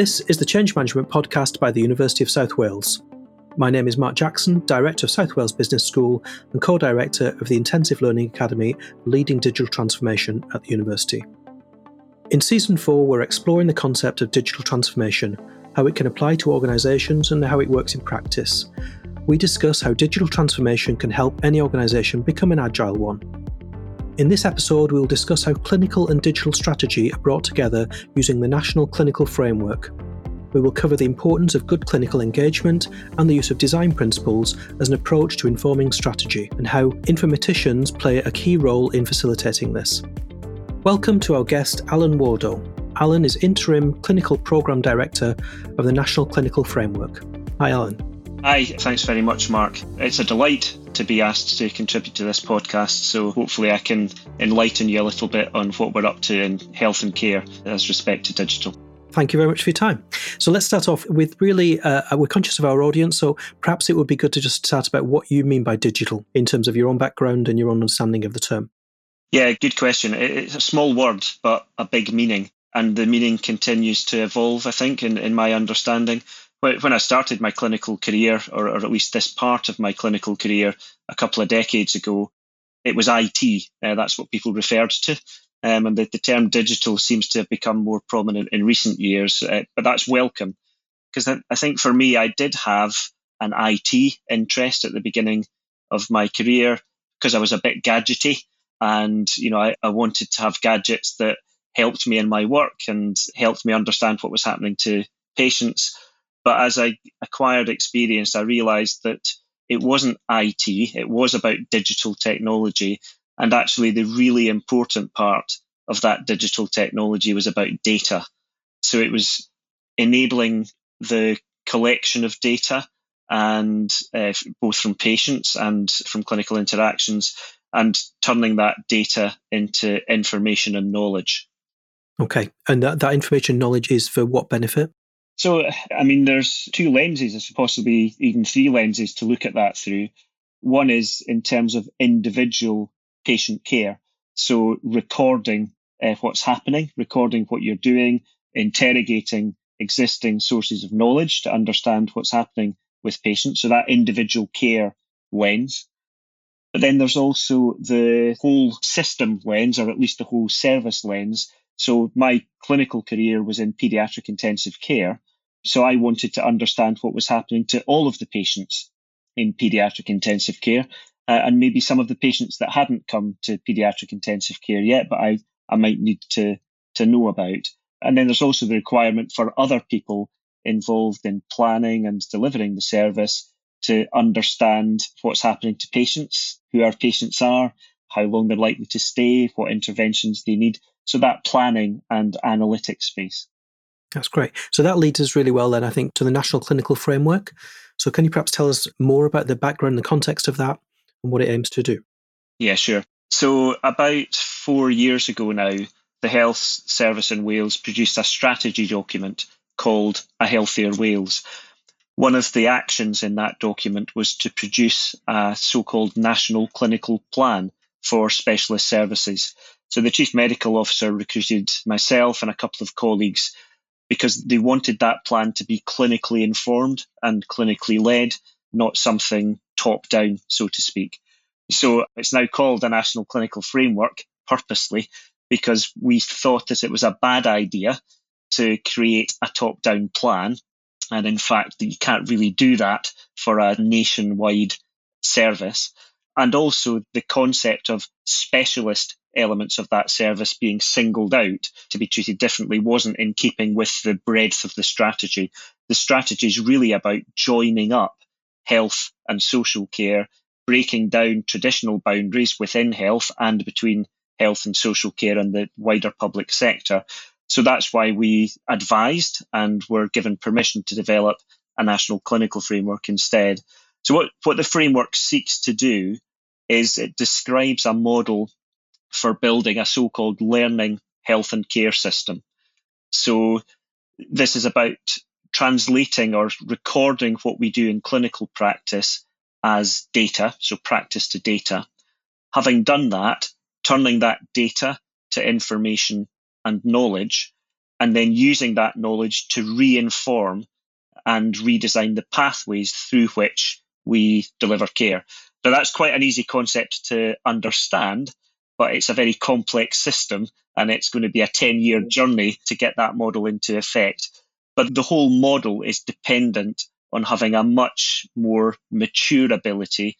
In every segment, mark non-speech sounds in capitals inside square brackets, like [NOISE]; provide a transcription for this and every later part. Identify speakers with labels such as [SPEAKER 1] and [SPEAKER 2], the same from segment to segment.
[SPEAKER 1] This is the Change Management podcast by the University of South Wales. My name is Mark Jackson, Director of South Wales Business School and co director of the Intensive Learning Academy Leading Digital Transformation at the University. In Season 4, we're exploring the concept of digital transformation, how it can apply to organisations, and how it works in practice. We discuss how digital transformation can help any organisation become an agile one. In this episode, we will discuss how clinical and digital strategy are brought together using the National Clinical Framework. We will cover the importance of good clinical engagement and the use of design principles as an approach to informing strategy, and how informaticians play a key role in facilitating this. Welcome to our guest, Allan Wardhaugh. Allan is Interim Clinical Programme Director of the National Clinical Framework. Hi, Allan.
[SPEAKER 2] Hi, thanks very much, Mark. It's a delight to be asked to contribute to this podcast. So hopefully I can enlighten you a little bit on what we're up to in health and care as respect to digital.
[SPEAKER 1] Thank you very much for your time. So let's start off with really, uh, we're conscious of our audience, so perhaps it would be good to just start about what you mean by digital in terms of your own background and your own understanding of the term.
[SPEAKER 2] Yeah, good question. It's a small word, but a big meaning. And the meaning continues to evolve, I think, in, in my understanding when I started my clinical career, or, or, at least this part of my clinical career, a couple of decades ago, it was IT. Uh, that's what people referred to. Um, and the, the, term digital seems to have become more prominent in recent years, uh, but that's welcome. Because I, think for me, I did have an IT interest at the beginning of my career because I was a bit gadgety and, you know, I, I wanted to have gadgets that helped me in my work and helped me understand what was happening to patients but as I acquired experience, I realized that it wasn't IT, it was about digital technology. And actually, the really important part of that digital technology was about data. So it was enabling the collection of data and uh, both from patients and from clinical interactions and turning that data into information and knowledge.
[SPEAKER 1] Okay. And that, that information knowledge is for what benefit?
[SPEAKER 2] So, I mean, there's two lenses, there's possibly even three lenses to look at that through. One is in terms of individual patient care. So, recording uh, what's happening, recording what you're doing, interrogating existing sources of knowledge to understand what's happening with patients. So, that individual care lens. But then there's also the whole system lens, or at least the whole service lens. So, my clinical career was in pediatric intensive care. So I wanted to understand what was happening to all of the patients in pediatric intensive care uh, and maybe some of the patients that hadn't come to pediatric intensive care yet, but I, I might need to, to know about. And then there's also the requirement for other people involved in planning and delivering the service to understand what's happening to patients, who our patients are, how long they're likely to stay, what interventions they need. So that planning and analytics space.
[SPEAKER 1] That's great. So that leads us really well then, I think, to the National Clinical Framework. So can you perhaps tell us more about the background and the context of that and what it aims to do?
[SPEAKER 2] Yeah, sure. So about four years ago now, the Health Service in Wales produced a strategy document called A Healthier Wales. One of the actions in that document was to produce a so called National Clinical Plan for specialist services. So the Chief Medical Officer recruited myself and a couple of colleagues because they wanted that plan to be clinically informed and clinically led, not something top down, so to speak. So it's now called a National Clinical Framework purposely because we thought that it was a bad idea to create a top down plan. And in fact, you can't really do that for a nationwide service. And also the concept of specialist elements of that service being singled out to be treated differently wasn't in keeping with the breadth of the strategy. The strategy is really about joining up health and social care, breaking down traditional boundaries within health and between health and social care and the wider public sector. So that's why we advised and were given permission to develop a national clinical framework instead. So what, what the framework seeks to do is it describes a model for building a so called learning health and care system. So, this is about translating or recording what we do in clinical practice as data, so practice to data. Having done that, turning that data to information and knowledge, and then using that knowledge to re-inform and redesign the pathways through which we deliver care. Now, that's quite an easy concept to understand, but it's a very complex system and it's going to be a 10 year journey to get that model into effect. But the whole model is dependent on having a much more mature ability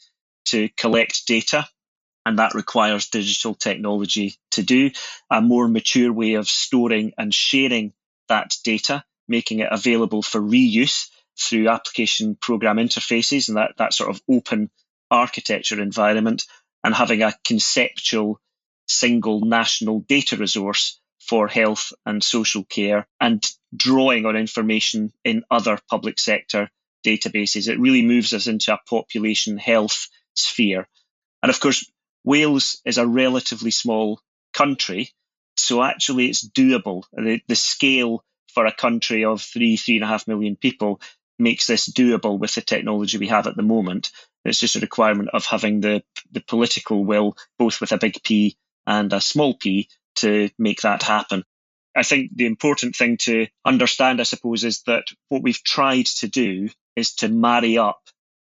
[SPEAKER 2] to collect data. And that requires digital technology to do a more mature way of storing and sharing that data, making it available for reuse through application program interfaces and that, that sort of open architecture environment, and having a conceptual single national data resource for health and social care and drawing on information in other public sector databases. It really moves us into a population health sphere. And of course, Wales is a relatively small country, so actually it's doable. The, the scale for a country of three, three and a half million people makes this doable with the technology we have at the moment. It's just a requirement of having the, the political will, both with a big P and a small p, to make that happen. I think the important thing to understand, I suppose, is that what we've tried to do is to marry up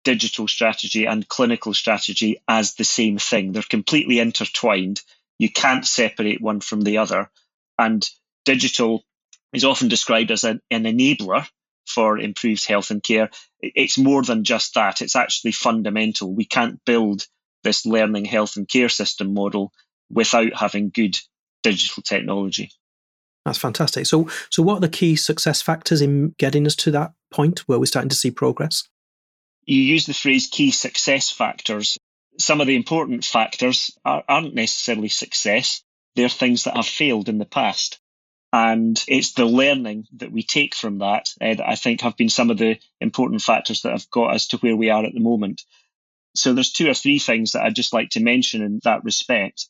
[SPEAKER 2] digital strategy and clinical strategy as the same thing. They're completely intertwined. You can't separate one from the other. And digital is often described as an, an enabler for improved health and care. It's more than just that, it's actually fundamental. We can't build this learning health and care system model without having good digital technology.
[SPEAKER 1] That's fantastic. So, so what are the key success factors in getting us to that point where we're starting to see progress?
[SPEAKER 2] You use the phrase key success factors. Some of the important factors are, aren't necessarily success, they're things that have failed in the past. And it's the learning that we take from that, uh, I think, have been some of the important factors that have got us to where we are at the moment. So there's two or three things that I'd just like to mention in that respect.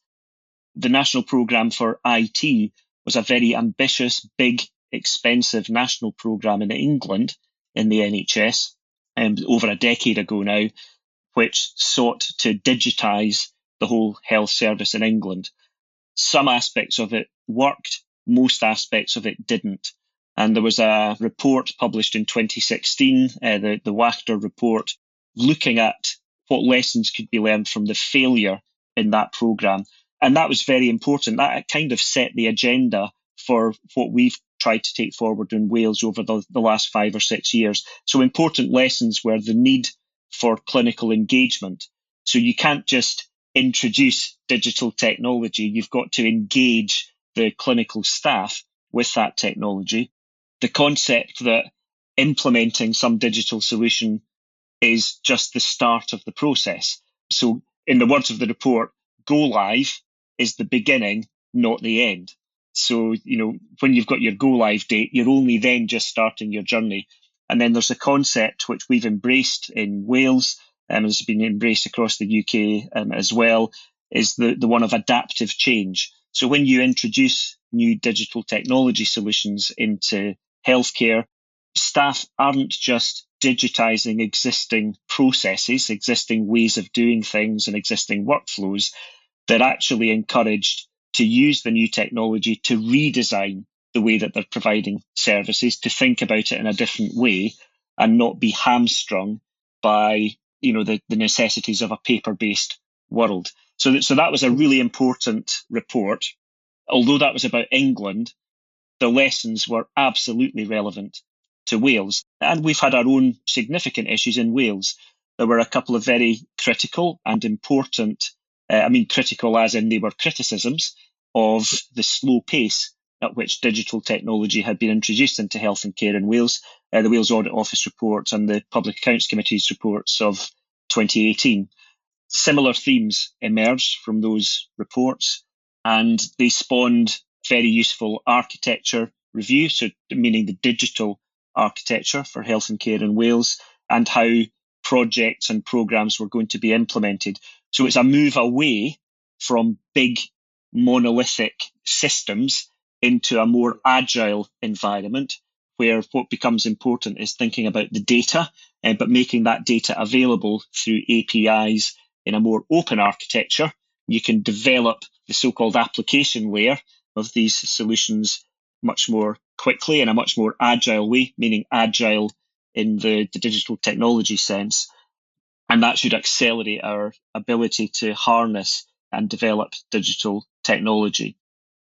[SPEAKER 2] The National Programme for IT was a very ambitious, big, expensive national programme in England in the NHS um, over a decade ago now, which sought to digitise the whole health service in England. Some aspects of it worked, most aspects of it didn't. And there was a report published in 2016, uh, the, the Wachter report, looking at what lessons could be learned from the failure in that programme. And that was very important. That kind of set the agenda for what we've tried to take forward in Wales over the, the last five or six years. So important lessons were the need for clinical engagement. So you can't just introduce digital technology, you've got to engage the clinical staff with that technology. The concept that implementing some digital solution is just the start of the process. So, in the words of the report, go live is the beginning, not the end. So, you know, when you've got your go live date, you're only then just starting your journey. And then there's a concept which we've embraced in Wales and um, has been embraced across the UK um, as well, is the, the one of adaptive change. So when you introduce new digital technology solutions into healthcare, staff aren't just digitizing existing processes, existing ways of doing things and existing workflows. They're actually encouraged to use the new technology to redesign the way that they're providing services, to think about it in a different way and not be hamstrung by you know the, the necessities of a paper-based world. So, so that was a really important report. Although that was about England, the lessons were absolutely relevant to Wales. And we've had our own significant issues in Wales. There were a couple of very critical and important, uh, I mean, critical as in they were criticisms of the slow pace at which digital technology had been introduced into health and care in Wales. Uh, the Wales Audit Office reports and the Public Accounts Committee's reports of 2018. Similar themes emerged from those reports, and they spawned very useful architecture review, so meaning the digital architecture for health and care in Wales, and how projects and programs were going to be implemented. So it's a move away from big monolithic systems into a more agile environment where what becomes important is thinking about the data, uh, but making that data available through APIs in a more open architecture, you can develop the so called application layer of these solutions much more quickly in a much more agile way, meaning agile in the, the digital technology sense. And that should accelerate our ability to harness and develop digital technology.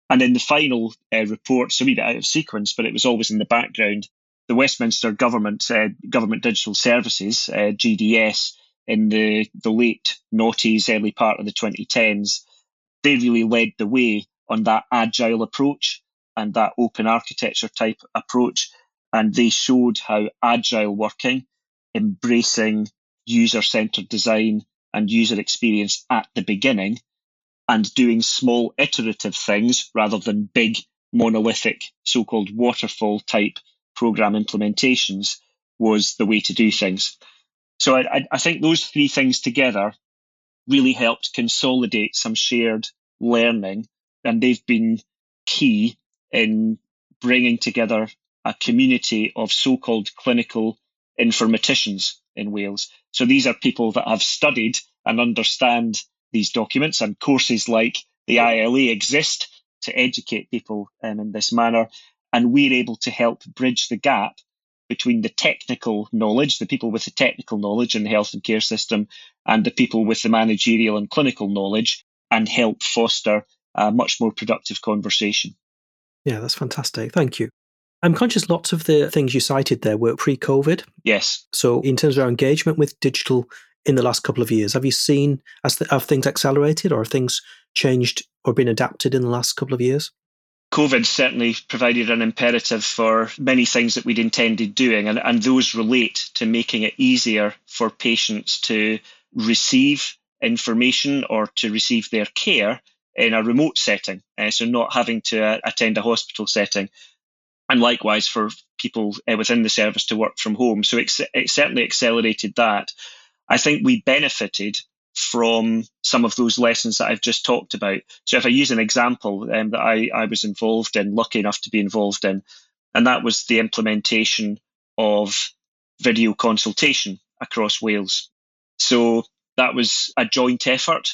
[SPEAKER 2] And in the final uh, report, so a wee bit out of sequence, but it was always in the background, the Westminster Government uh, Government Digital Services uh, (GDS) in the the late noughties, early part of the 2010s, they really led the way on that agile approach and that open architecture type approach, and they showed how agile working, embracing user centered design and user experience at the beginning and doing small iterative things rather than big monolithic so-called waterfall type program implementations was the way to do things. So I, I, think those three things together really helped consolidate some shared learning, and they've been key in bringing together a community of so-called clinical informaticians in Wales. So these are people that have studied and understand these documents, and courses like the ILA exist to educate people um, in this manner. And we're able to help bridge the gap between the technical knowledge, the people with the technical knowledge in the health and care system, and the people with the managerial and clinical knowledge, and help foster a much more productive conversation.
[SPEAKER 1] Yeah, that's fantastic. Thank you. I'm conscious lots of the things you cited there were pre COVID.
[SPEAKER 2] Yes.
[SPEAKER 1] So, in terms of our engagement with digital in the last couple of years? Have you seen as the, have things accelerated or have things changed or been adapted in the last couple of years?
[SPEAKER 2] COVID certainly provided an imperative for many things that we'd intended doing, and, and those relate to making it easier for patients to receive information or to receive their care in a remote setting, uh, so not having to uh, attend a hospital setting, and likewise for people uh, within the service to work from home. So it, it certainly accelerated that. I think we benefited from some of those lessons that I've just talked about. So, if I use an example um, that I, I was involved in, lucky enough to be involved in, and that was the implementation of video consultation across Wales. So, that was a joint effort,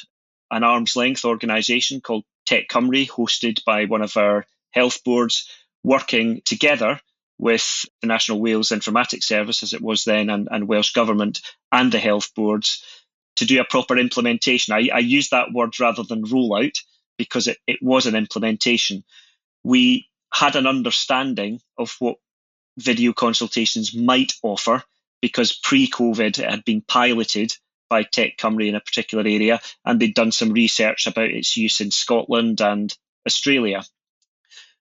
[SPEAKER 2] an arm's length organisation called TEC Cymru, hosted by one of our health boards, working together with the National Wales Informatics Service, as it was then, and, and Welsh Government and the health boards to do a proper implementation. I, I use that word rather than rollout because it, it was an implementation. We had an understanding of what video consultations might offer because pre COVID it had been piloted by TEC Cymru in a particular area and they'd done some research about its use in Scotland and Australia.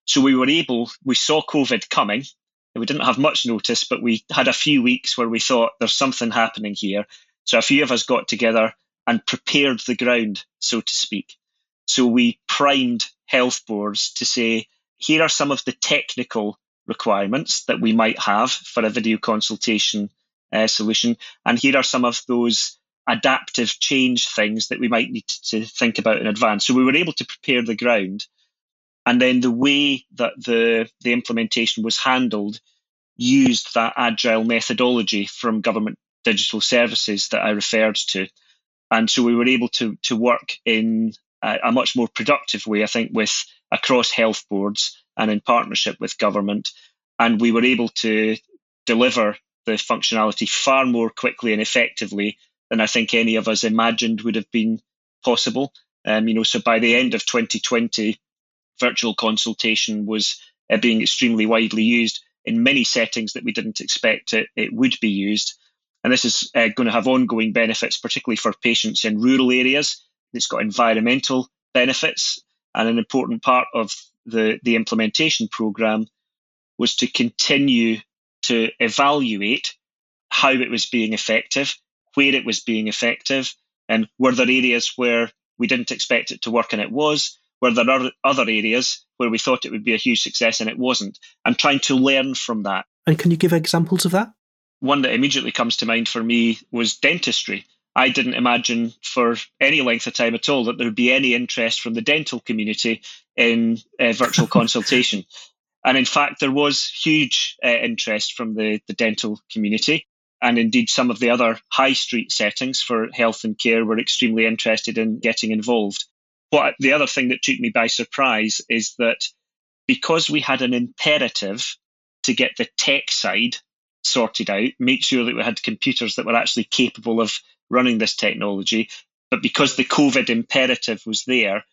[SPEAKER 2] So we were able, we saw COVID coming we didn't have much notice, but we had a few weeks where we thought there's something happening here. So a few of us got together and prepared the ground, so to speak. So we primed health boards to say, here are some of the technical requirements that we might have for a video consultation uh, solution, and here are some of those adaptive change things that we might need to think about in advance. So we were able to prepare the ground and then the way that the, the implementation was handled used that agile methodology from government digital services that I referred to. And so we were able to, to work in a, a much more productive way, I think, with across health boards and in partnership with government. And we were able to deliver the functionality far more quickly and effectively than I think any of us imagined would have been possible. Um, you know, so by the end of 2020, virtual consultation was uh, being extremely widely used in many settings that we didn't expect it, it would be used. And this is uh, going to have ongoing benefits, particularly for patients in rural areas. It's got environmental benefits. And an important part of the, the implementation program was to continue to evaluate how it was being effective, where it was being effective, and were there areas where we didn't expect it to work and it was, where there other areas where we thought it would be a huge success and it wasn't, and trying to learn from that.
[SPEAKER 1] And can you give examples of that?
[SPEAKER 2] One that immediately comes to mind for me was dentistry. I didn't imagine for any length of time at all that there would be any interest from the dental community in uh, virtual [LAUGHS] consultation. And in fact, there was huge uh, interest from the, the dental community. And indeed, some of the other high street settings for health and care were extremely interested in getting involved. What the other thing that took me by surprise is that because we had an imperative to get the tech side sorted out, make sure that we had computers that were actually capable of running this technology. But because the COVID imperative was there,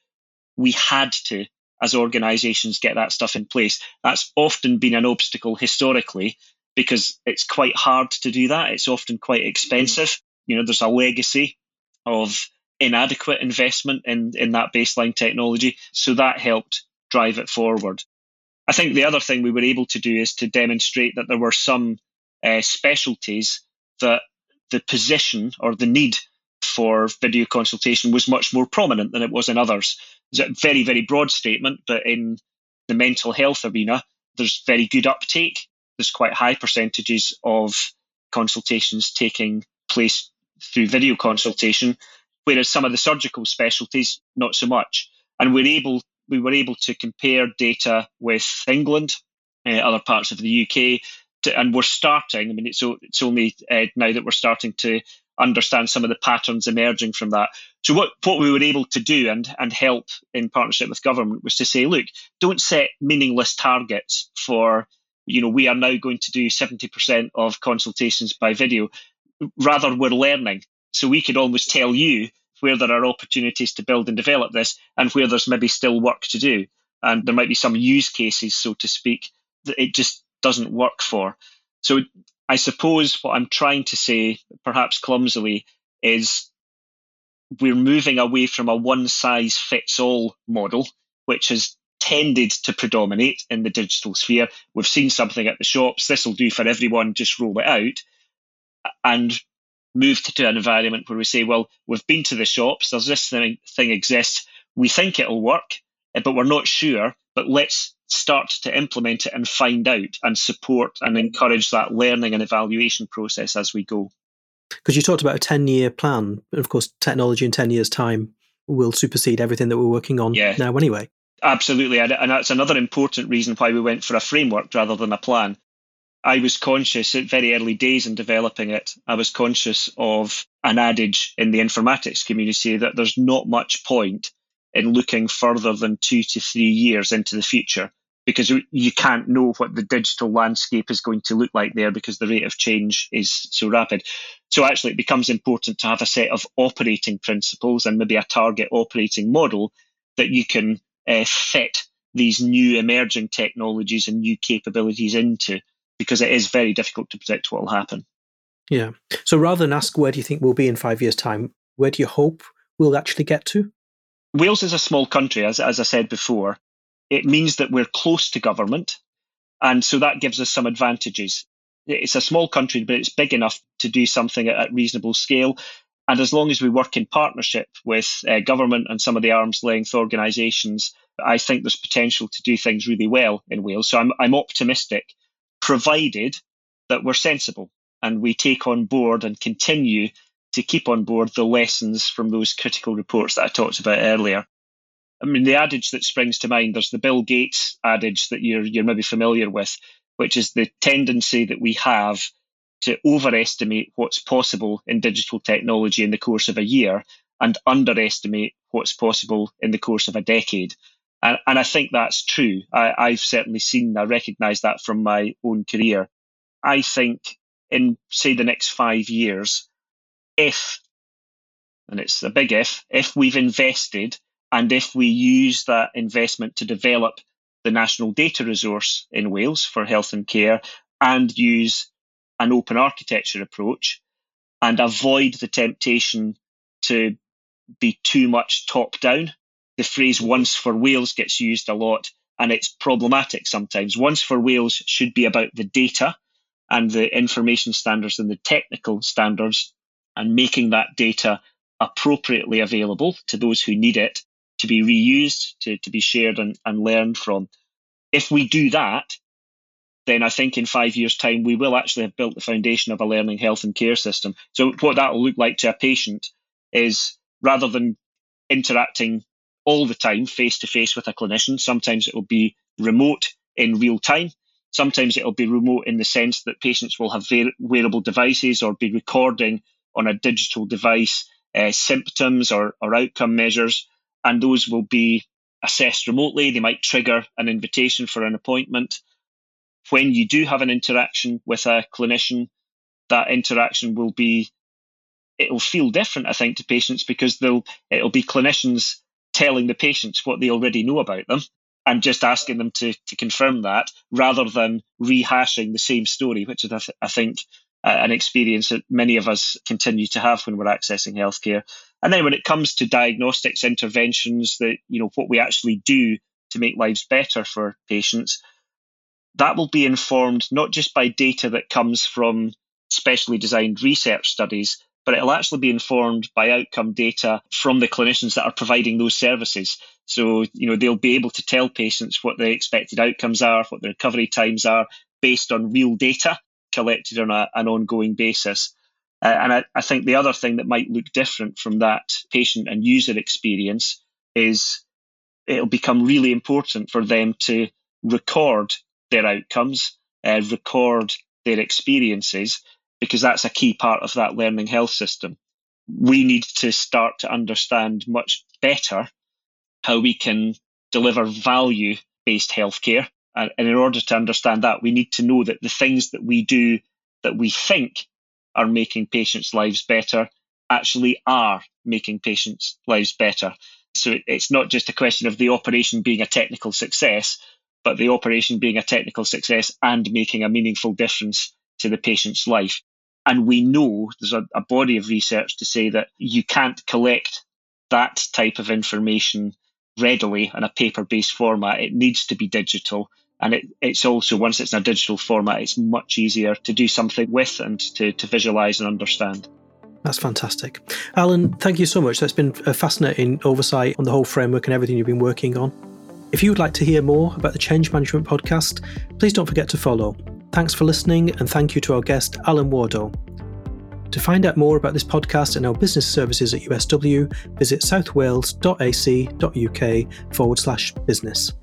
[SPEAKER 2] we had to, as organizations, get that stuff in place. That's often been an obstacle historically because it's quite hard to do that. It's often quite expensive. You know, there's a legacy of inadequate investment in, in that baseline technology. So that helped drive it forward. I think the other thing we were able to do is to demonstrate that there were some uh, specialties that the position or the need for video consultation was much more prominent than it was in others. It's a very, very broad statement, but in the mental health arena, there's very good uptake. There's quite high percentages of consultations taking place through video consultation, whereas some of the surgical specialties, not so much. And we're able, we were able to compare data with England, uh, other parts of the UK, to, and we're starting. I mean, it's it's only uh, now that we're starting to understand some of the patterns emerging from that. So what what we were able to do and and help in partnership with government was to say, look, don't set meaningless targets for you know we are now going to do 70% of consultations by video. Rather, we're learning. So we could almost tell you where there are opportunities to build and develop this and where there's maybe still work to do. And there might be some use cases, so to speak, that it just doesn't work for. So I suppose what I'm trying to say, perhaps clumsily, is we're moving away from a one size fits all model, which has tended to predominate in the digital sphere. We've seen something at the shops, this will do for everyone, just roll it out. And moved to an environment where we say, well, we've been to the shops, there's this thing, thing exists, we think it'll work, Uh, but we're not sure, but let's start to implement it and find out and support and encourage that learning and evaluation process as we go.
[SPEAKER 1] Because you talked about a 10 year plan. And of course, technology in 10 years' time will supersede everything that we're working on yeah. now, anyway.
[SPEAKER 2] Absolutely. And, and that's another important reason why we went for a framework rather than a plan. I was conscious at very early days in developing it, I was conscious of an adage in the informatics community that there's not much point in looking further than two to three years into the future because you can't know what the digital landscape is going to look like there because the rate of change is so rapid. So actually, it becomes important to have a set of operating principles and maybe a target operating model that you can uh, fit these new emerging technologies and new capabilities into because it is very difficult to predict what will happen.
[SPEAKER 1] Yeah. So rather than ask where do you think we'll be in five years' time, where do you hope we'll actually get to?
[SPEAKER 2] Wales is a small country, as, as I said before, it means that we're close to government. And so that gives us some advantages. It's a small country, but it's big enough to do something at, at reasonable scale. And as long as we work in partnership with uh, government and some of the arm's length organisations, I think there's potential to do things really well in Wales. So I'm, I'm optimistic, provided that we're sensible and we take on board and continue to keep on board the lessons from those critical reports that I talked about earlier. I mean, the adage that springs to mind, there's the Bill Gates adage that you're, you're maybe familiar with, which is the tendency that we have to overestimate what's possible in digital technology in the course of a year and underestimate what's possible in the course of a decade. And, and I think that's true. I, I've certainly seen, I recognize that from my own career. I think in, say, the next five years, if, and it's a big if, if we've invested and if we use that investment to develop the national data resource in Wales for health and care and use an open architecture approach and avoid the temptation to be too much top down. The phrase once for Wales gets used a lot and it's problematic sometimes. Once for Wales should be about the data and the information standards and the technical standards and making that data appropriately available to those who need it to be reused, to, to be shared and, and learned from. If we do that, then I think in five years' time, we will actually have built the foundation of a learning health and care system. So, what that will look like to a patient is rather than interacting all the time face to face with a clinician, sometimes it will be remote in real time. Sometimes it'll be remote in the sense that patients will have wearable devices or be recording on a digital device uh, symptoms or, or outcome measures and those will be assessed remotely. They might trigger an invitation for an appointment. When you do have an interaction with a clinician, that interaction will be it'll feel different, I think, to patients because they'll it'll be clinicians telling the patients what they already know about them and just asking them to to confirm that rather than rehashing the same story, which is I think uh, an experience that many of us continue to have when we're accessing healthcare. And then when it comes to diagnostics interventions, that you know what we actually do to make lives better for patients, that will be informed not just by data that comes from specially designed research studies, but it'll actually be informed by outcome data from the clinicians that are providing those services. So, you know, they'll be able to tell patients what the expected outcomes are, what the recovery times are, based on real data collected on a, an ongoing basis. Uh, and I, I think the other thing that might look different from that patient and user experience is it'll become really important for them to record their outcomes, uh, record their experiences, because that's a key part of that learning health system. We need to start to understand much better how we can deliver value based healthcare. And in order to understand that, we need to know that the things that we do that we think are making patients' lives better actually are making patients' lives better. So it's not just a question of the operation being a technical success, but the operation being a technical success and making a meaningful difference to the patient's life. And we know there's a, a body of research to say that you can't collect that type of information readily in a paper based format. It needs to be digital. And it, it's also, once it's in a digital format, it's much easier to do something with and to, to visualize and understand.
[SPEAKER 1] That's fantastic. Allan, thank you so much. That's been a fascinating oversight on the whole framework and everything you've been working on. If you would like to hear more about the Change Management podcast, please don't forget to follow. Thanks for listening, and thank you to our guest, Allan Wardhaugh. To find out more about this podcast and our business services at USW, visit southwales.ac.uk forward slash business.